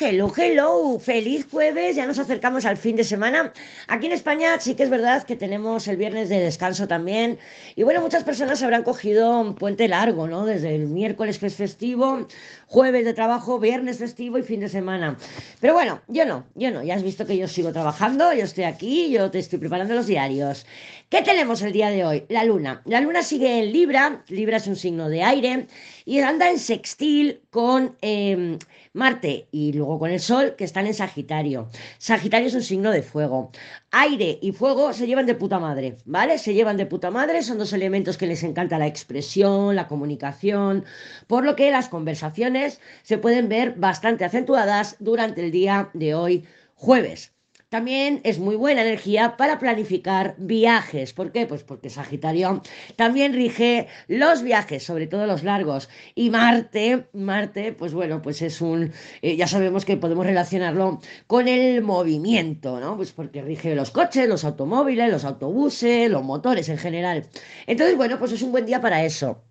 Hello, hello, feliz jueves, ya nos acercamos al fin de semana. Aquí en España sí que es verdad que tenemos el viernes de descanso también. Y bueno, muchas personas habrán cogido un puente largo, ¿no? Desde el miércoles que es festivo, jueves de trabajo, viernes festivo y fin de semana. Pero bueno, yo no, yo no, ya has visto que yo sigo trabajando, yo estoy aquí, yo te estoy preparando los diarios. ¿Qué tenemos el día de hoy? La luna. La luna sigue en Libra, Libra es un signo de aire y anda en sextil con em, Marte y luego con el Sol que están en Sagitario. Sagitario es un signo de fuego. Aire y fuego se llevan de puta madre, ¿vale? Se llevan de puta madre, son dos elementos que les encanta la expresión, la comunicación, por lo que las conversaciones se pueden ver bastante acentuadas durante el día de hoy jueves. También es muy buena energía para planificar viajes. ¿Por qué? Pues porque Sagitario también rige los viajes, sobre todo los largos. Y Marte, Marte, pues bueno, pues es un, eh, ya sabemos que podemos relacionarlo con el movimiento, ¿no? Pues porque rige los coches, los automóviles, los autobuses, los motores en general. Entonces, bueno, pues es un buen día para eso.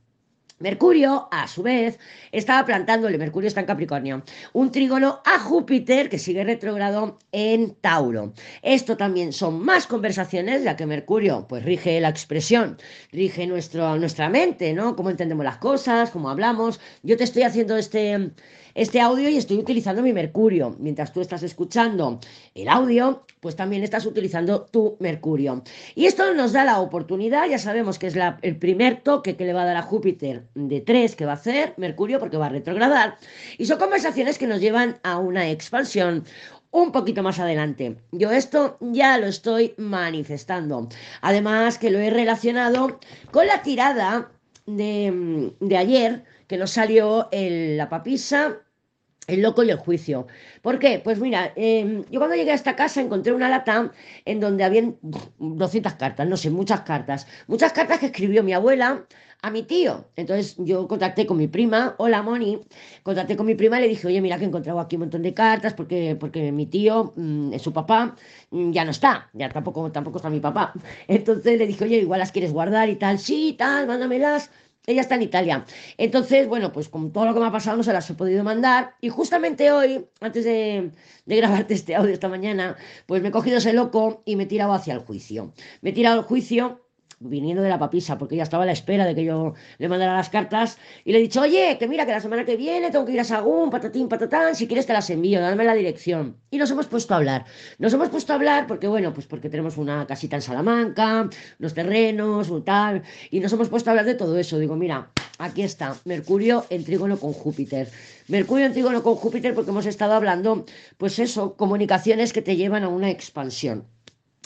Mercurio, a su vez, estaba plantándole, Mercurio está en Capricornio, un trígono a Júpiter que sigue retrogrado en Tauro. Esto también son más conversaciones, ya que Mercurio pues rige la expresión, rige nuestro, nuestra mente, ¿no? Cómo entendemos las cosas, cómo hablamos. Yo te estoy haciendo este este audio y estoy utilizando mi Mercurio. Mientras tú estás escuchando el audio, pues también estás utilizando tu Mercurio. Y esto nos da la oportunidad, ya sabemos que es el primer toque que le va a dar a Júpiter de 3 que va a hacer Mercurio porque va a retrogradar. Y son conversaciones que nos llevan a una expansión un poquito más adelante. Yo esto ya lo estoy manifestando. Además que lo he relacionado con la tirada de, de ayer que nos salió la papisa el loco y el juicio. ¿Por qué? Pues mira, em, yo cuando llegué a esta casa encontré una lata en donde habían 200 cartas, no sé, muchas cartas. Muchas cartas que escribió mi abuela a mi tío. Entonces yo contacté con mi prima, hola Moni, contacté con mi prima y le dije, oye, mira que he encontrado aquí un montón de cartas porque, porque mi tío, mm, su papá, mm, ya no está, ya tampoco, tampoco está mi papá. Entonces le dije, oye, igual las quieres guardar y tal, sí, tal, mándamelas. Ella está en Italia. Entonces, bueno, pues con todo lo que me ha pasado no se las he podido mandar. Y justamente hoy, antes de, de, grabarte este audio esta mañana, pues me he cogido ese loco y me he tirado hacia el juicio. Me he tirado al juicio viniendo de la papisa, porque ella estaba a la espera de que yo le mandara las cartas, y le he dicho, oye, que mira, que la semana que viene tengo que ir a Sagún, patatín, patatán, si quieres te las envío, dame la dirección. Y nos hemos puesto a hablar. Nos hemos puesto a hablar porque, bueno, pues porque tenemos una casita en Salamanca, unos terrenos, un tal, y nos hemos puesto a hablar de todo eso. Digo, mira, aquí está, Mercurio en trígono con Júpiter. Mercurio en trígono con Júpiter porque hemos estado hablando, pues eso, comunicaciones que te llevan a una expansión.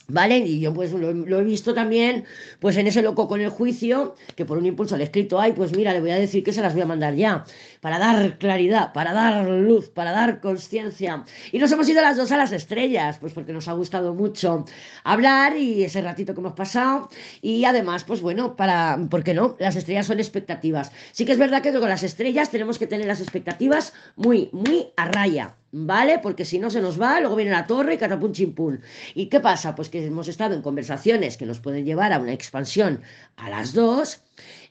¿Vale? Y yo pues lo, he visto también, pues en ese loco con el juicio, que por un impulso he escrito, ay, pues mira, le voy a decir que se las voy a mandar ya, para dar claridad, para dar luz, para dar conciencia. Y nos hemos ido las dos a las estrellas, pues porque nos ha gustado mucho hablar y ese ratito que hemos pasado. Y además, pues bueno, para, ¿por qué no? Las estrellas son expectativas. Sí que es verdad que con las estrellas tenemos que tener las expectativas muy, muy a raya. ¿Vale? Porque si no se nos va, luego viene la torre y catapum chimpún. ¿Y qué pasa? Pues que hemos estado en conversaciones que nos pueden llevar a una expansión a las dos.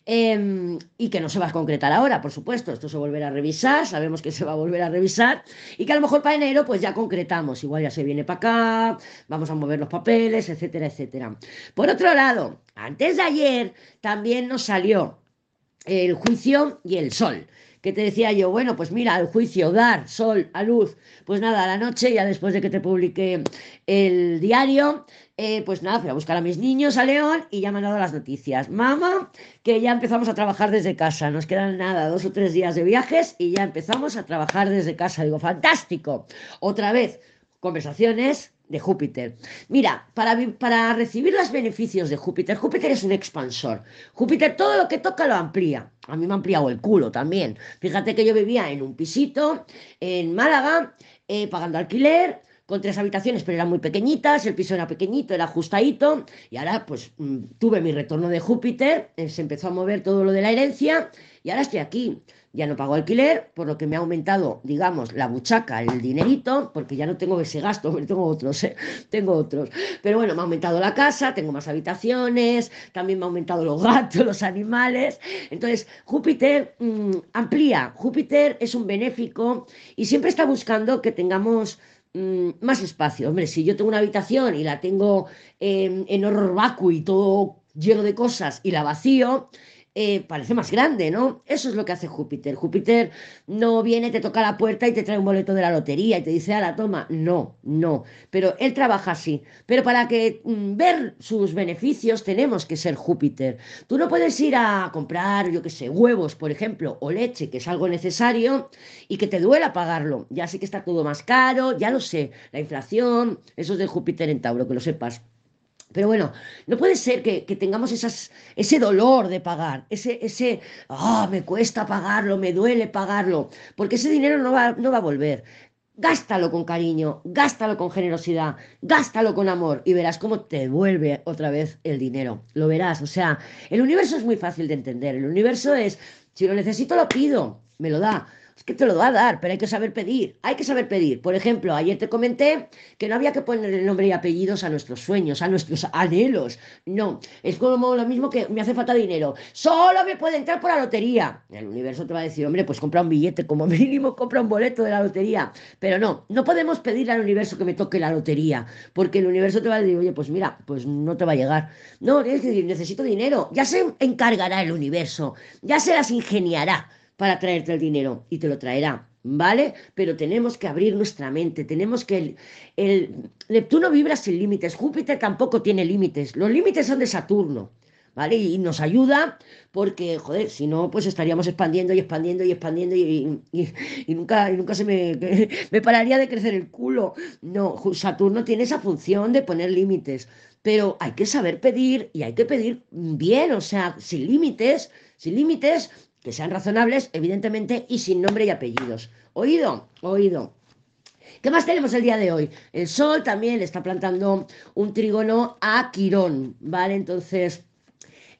Em, y que no se va a concretar ahora, por supuesto, esto se volverá a revisar, sabemos que se va a volver a revisar y que a lo mejor para enero pues ya concretamos, igual ya se viene para acá, vamos a mover los papeles, etcétera, etcétera. Por otro lado, antes de ayer también nos salió el juicio y el sol que te decía yo, bueno, pues mira, al juicio, dar, sol, a luz, pues nada, a la noche, ya después de que te publique el diario, eh, pues nada, fui a buscar a mis niños a León y ya me han dado las noticias. Mamá, que ya empezamos a trabajar desde casa, nos quedan nada, dos o tres días de viajes y ya empezamos a trabajar desde casa. Digo, fantástico. Otra vez, conversaciones de Júpiter. Mira, para, para recibir los beneficios de Júpiter, Júpiter es un expansor. Júpiter todo lo que toca lo amplía. A mí me ha ampliado el culo también. Fíjate que yo vivía en un pisito en Málaga, eh, pagando alquiler, con tres habitaciones, pero eran muy pequeñitas, el piso era pequeñito, era ajustadito, y ahora pues mm, tuve mi retorno de Júpiter, eh, se empezó a mover todo lo de la herencia, y ahora estoy aquí. Ya no pago alquiler, por lo que me ha aumentado, digamos, la buchaca, el dinerito, porque ya no tengo ese gasto, tengo otros, ¿eh? tengo otros. Pero bueno, me ha aumentado la casa, tengo más habitaciones, también me ha aumentado los gatos, los animales. Entonces, Júpiter mm, amplía, Júpiter es un benéfico y siempre está buscando que tengamos mm, más espacio. Hombre, si yo tengo una habitación y la tengo en horror vacuo y todo lleno de cosas y la vacío, eh, parece más grande, ¿no? Eso es lo que hace Júpiter. Júpiter no viene, te toca la puerta y te trae un boleto de la lotería y te dice, a la toma. No, no. Pero él trabaja así. Pero para que mm, ver sus beneficios tenemos que ser Júpiter. Tú no puedes ir a comprar, yo qué sé, huevos, por ejemplo, o leche, que es algo necesario, y que te duela pagarlo. Ya sé que está todo más caro, ya lo sé. La inflación, eso es de Júpiter en Tauro, que lo sepas. Pero bueno, no puede ser que, tengamos esas, ese dolor de pagar, ese, ese, ah, me cuesta pagarlo, me duele pagarlo, porque ese dinero no va, no va a volver. Gástalo con cariño, gástalo con generosidad, gástalo con amor y verás cómo te vuelve otra vez el dinero. Lo verás, o sea, el universo es muy fácil de entender. El universo es, si lo necesito, lo pido, me lo da es que te lo va a dar, pero hay que saber pedir, hay que saber pedir. Por ejemplo, ayer te comenté que no había que poner el nombre y apellidos a nuestros sueños, a nuestros anhelos. No, es como lo mismo que me hace falta dinero. Solo me puede entrar por la lotería. El universo te va a decir, hombre, pues compra un billete, como mínimo compra un boleto de la lotería. Pero no, no podemos pedir al universo que me toque la lotería, porque el universo te va a decir, oye, pues mira, pues no te va a llegar. No, tienes que decir, necesito dinero. Ya se encargará el universo, ya se las ingeniará para traerte el dinero y te lo traerá, ¿vale? Pero tenemos que abrir nuestra mente, tenemos que... El, Neptuno vibra sin límites, Júpiter tampoco tiene límites, los límites son de Saturno. ¿Vale? Y nos ayuda porque, joder, si no, pues estaríamos expandiendo y expandiendo y expandiendo y, y, nunca, nunca se me, me pararía de crecer el culo. No, Saturno tiene esa función de poner límites, pero hay que saber pedir y hay que pedir bien, o sea, sin límites, sin límites, que sean razonables, evidentemente, y sin nombre y apellidos. ¿Oído? Oído. ¿Qué más tenemos el día de hoy? El Sol también está plantando un trígono a Quirón, ¿vale? Entonces,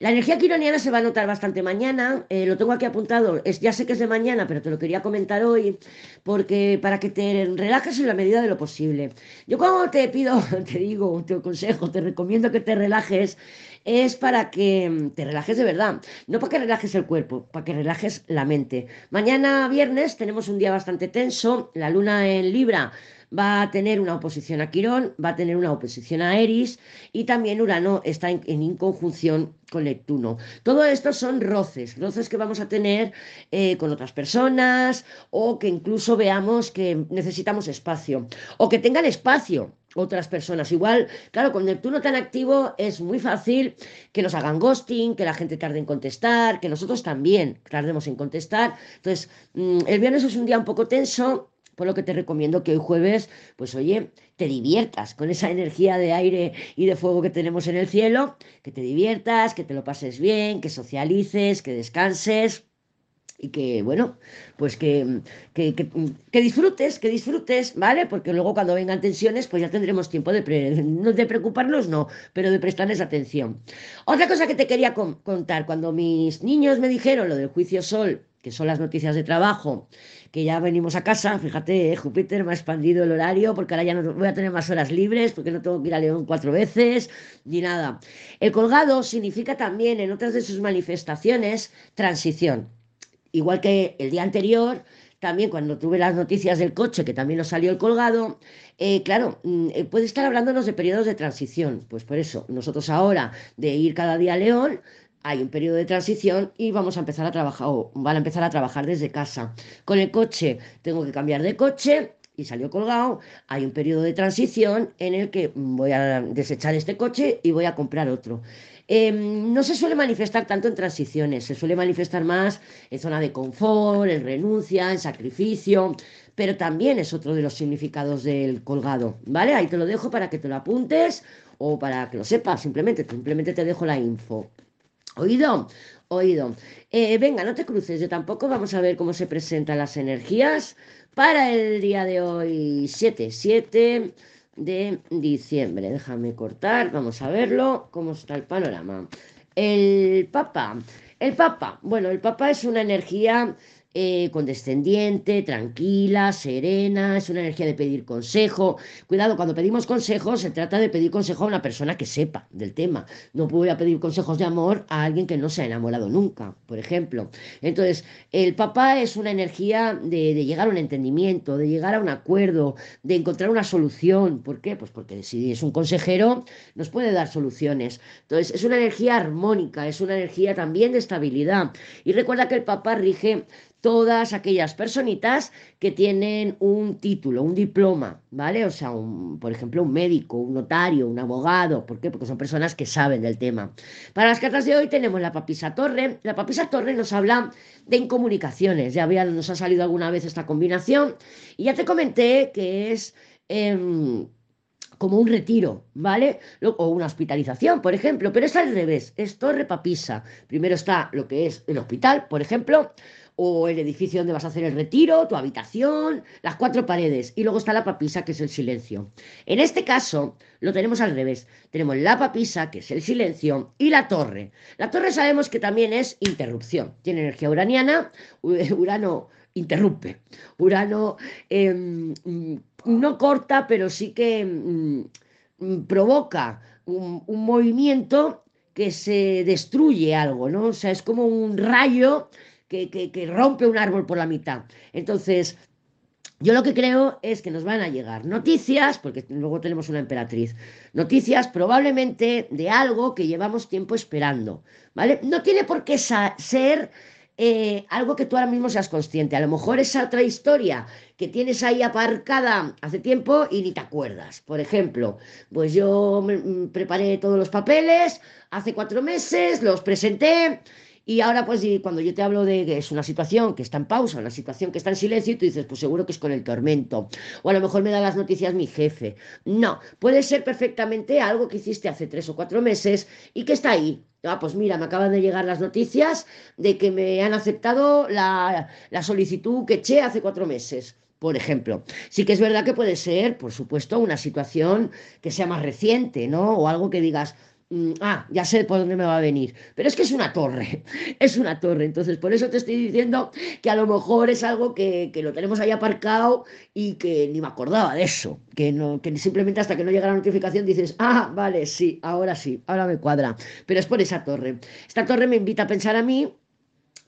la energía quironiana se va a notar bastante mañana, eh, lo tengo aquí apuntado, es, ya sé que es de mañana, pero te lo quería comentar hoy, porque para que te relajes en la medida de lo posible. Yo cuando te pido, te digo, te aconsejo, te recomiendo que te relajes, es para que mm, te relajes de verdad, no para que relajes el cuerpo, para que relajes la mente. Mañana viernes tenemos un día bastante tenso, la luna en Libra va a tener una oposición a Quirón, va a tener una oposición a Eris y también Urano está en, inconjunción con Neptuno. Todo esto son roces, roces que vamos a tener eh, con otras personas o que incluso veamos que necesitamos espacio o que tengan espacio otras personas. Igual, claro, con Neptuno tan activo es muy fácil que nos hagan ghosting, que la gente tarde en contestar, que nosotros también tardemos en contestar. Entonces, mm, el viernes es un día un poco tenso por lo que te recomiendo que hoy jueves, pues oye, te diviertas con esa energía de aire y de fuego que tenemos en el cielo, que te diviertas, que te lo pases bien, que socialices, que descanses y que, bueno, pues que, que, que, disfrutes, que disfrutes, ¿vale? Porque luego cuando vengan tensiones, pues ya tendremos tiempo de, de preocuparnos, no, pero de prestarles atención. Otra cosa que te quería contar, cuando mis niños me dijeron lo del juicio sol, que son las noticias de trabajo, que ya venimos a casa, fíjate, eh, Júpiter me ha expandido el horario porque ahora ya no voy a tener más horas libres, porque no tengo que ir a León cuatro veces, ni nada. El colgado significa también en otras de sus manifestaciones transición. Igual que el día anterior, también cuando tuve las noticias del coche, que también nos salió el colgado, eh, claro, mm, eh, puede estar hablándonos de periodos de transición. Pues por eso, nosotros ahora de ir cada día a León, hay un periodo de transición y vamos a empezar a trabajar, o van a empezar a trabajar desde casa. Con el coche tengo que cambiar de coche y salió colgado, hay un periodo de transición en el que voy a desechar este coche y voy a comprar otro. Em, no se suele manifestar tanto en transiciones, se suele manifestar más en zona de confort, en renuncia, en sacrificio, pero también es otro de los significados del colgado, ¿vale? Ahí te lo dejo para que te lo apuntes o para que lo sepas, simplemente, simplemente te dejo la info. Oído, Oído. Eh, venga, no te cruces, yo tampoco. Vamos a ver cómo se presentan las energías para el día de hoy, 7, 7 de diciembre. Déjame cortar, vamos a verlo, cómo está el panorama. El Papa. El Papa, bueno, el Papa es una energía eh, condescendiente, tranquila, serena, es una energía de pedir consejo. Cuidado, cuando pedimos consejos se trata de pedir consejo a una persona que sepa del tema. No voy a pedir consejos de amor a alguien que no se ha enamorado nunca, por ejemplo. Entonces, el papá es una energía de, de llegar a un entendimiento, de llegar a un acuerdo, de encontrar una solución. ¿Por qué? Pues porque si es un consejero, nos puede dar soluciones. Entonces, es una energía armónica, es una energía también de estabilidad. Y recuerda que el papá rige todas aquellas personitas que tienen un título, un diploma, ¿vale? O sea, un, por ejemplo, un médico, un notario, un abogado. ¿Por qué? Porque son personas que saben del tema. Para las cartas de hoy tenemos la papisa torre. La papisa torre nos habla de incomunicaciones. Ya había, nos ha salido alguna vez esta combinación. Y ya te comenté que es... Em, como un retiro, ¿vale? O una hospitalización, por ejemplo, pero es al revés, es torre papisa. Primero está lo que es el hospital, por ejemplo, o el edificio donde vas a hacer el retiro, tu habitación, las cuatro paredes, y luego está la papisa, que es el silencio. En este caso, lo tenemos al revés. Tenemos la papisa, que es el silencio, y la torre. La torre sabemos que también es interrupción. Tiene energía uraniana, Urano interrumpe. Urano em, no corta, pero sí que mm, provoca un, un movimiento que se destruye algo, ¿no? O sea, es como un rayo que, rompe un árbol por la mitad. Entonces, yo lo que creo es que nos van a llegar noticias, porque luego tenemos una emperatriz, noticias probablemente de algo que llevamos tiempo esperando, ¿vale? No tiene por qué ser eh, algo que tú ahora mismo seas consciente. A lo mejor esa otra historia que tienes ahí aparcada hace tiempo y ni te acuerdas. Por ejemplo, pues yo mm, preparé todos los papeles hace cuatro meses, los presenté y ahora, pues, cuando yo te hablo de que es una situación que está en pausa, una situación que está en silencio, y tú dices, pues seguro que es con el tormento. O a lo mejor me da las noticias mi jefe. No, puede ser perfectamente algo que hiciste hace tres o cuatro meses y que está ahí. Ah, pues mira, me acaban de llegar las noticias de que me han aceptado la, la solicitud que eché hace cuatro meses por ejemplo. Sí que es verdad que puede ser, por supuesto, una situación que sea más reciente, ¿no? O algo que digas, ah, ya sé por dónde me va a venir. Pero es que es una torre, es una torre. Entonces, por eso te estoy diciendo que a lo mejor es algo que, lo tenemos ahí aparcado y que ni me acordaba de eso. Que, no, que simplemente hasta que no llega la notificación dices, ah, vale, sí, ahora sí, ahora me cuadra. Pero es por esa torre. Esta torre me invita a pensar a mí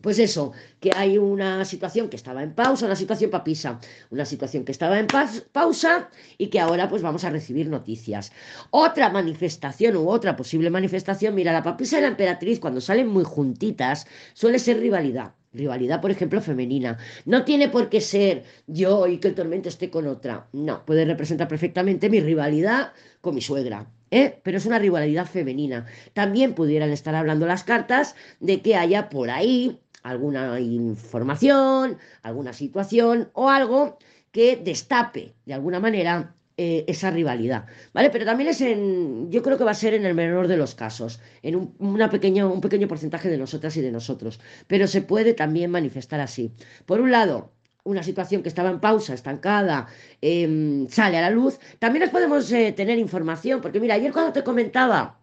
pues eso, que hay una situación que estaba en pausa, una situación papisa, una situación que estaba en pausa y que ahora pues vamos a recibir noticias. Otra manifestación u otra posible manifestación, mira, la papisa y la emperatriz cuando salen muy juntitas suele ser rivalidad. Rivalidad, por ejemplo, femenina. No tiene por qué ser yo y que el tormento esté con otra. No, puede representar perfectamente mi rivalidad con mi suegra. ¿eh? Pero es una rivalidad femenina. También pudieran estar hablando las cartas de que haya por ahí alguna información, alguna situación o algo que destape de alguna manera eh, esa rivalidad, ¿vale? Pero también es en, yo creo que va a ser en el menor de los casos, en un, una pequeño, un pequeño porcentaje de nosotras y de nosotros, pero se puede también manifestar así. Por un lado, una situación que estaba en pausa, estancada, em, sale a la luz, también nos podemos eh, tener información, porque mira, ayer cuando te comentaba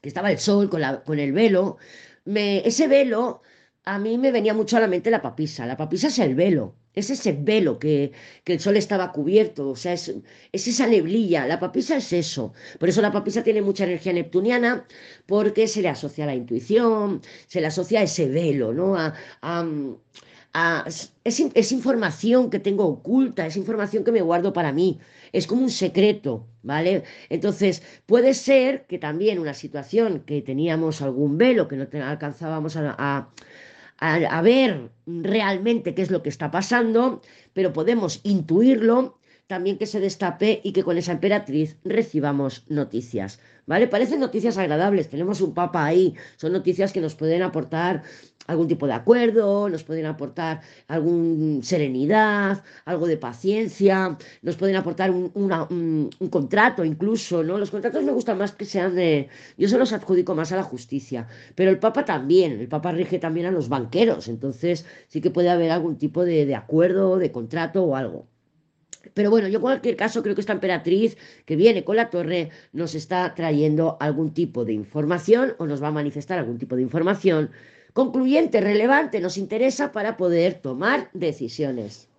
que estaba el sol con, la, con el velo, ese velo a mí me venía mucho a la mente la papisa. La papisa es el velo, es ese velo que, que el sol estaba cubierto, o sea, es, es, esa neblilla. La papisa es eso. Por eso la papisa tiene mucha energía neptuniana, porque se le asocia a la intuición, se le asocia a ese velo, ¿no? A, a, es, es información que tengo oculta, es información que me guardo para mí es como un secreto, ¿vale? Entonces, puede ser que también una situación que teníamos algún velo, que no alcanzábamos a, a, ver realmente qué es lo que está pasando, pero podemos intuirlo, también que se destape y que con esa emperatriz recibamos noticias, ¿vale? Parecen noticias agradables, tenemos un papa ahí, son noticias que nos pueden aportar algún tipo de acuerdo, nos pueden aportar algún serenidad, algo de paciencia, nos pueden aportar un, un, contrato incluso, ¿no? Los contratos me gustan más que sean de... Yo se los adjudico más a la justicia, pero el Papa también, el Papa rige también a los banqueros, entonces sí que puede haber algún tipo de, de acuerdo, de contrato o algo. Pero bueno, yo en cualquier caso creo que esta emperatriz que viene con la torre nos está trayendo algún tipo de información o nos va a manifestar algún tipo de información concluyente, relevante, nos interesa para poder tomar decisiones.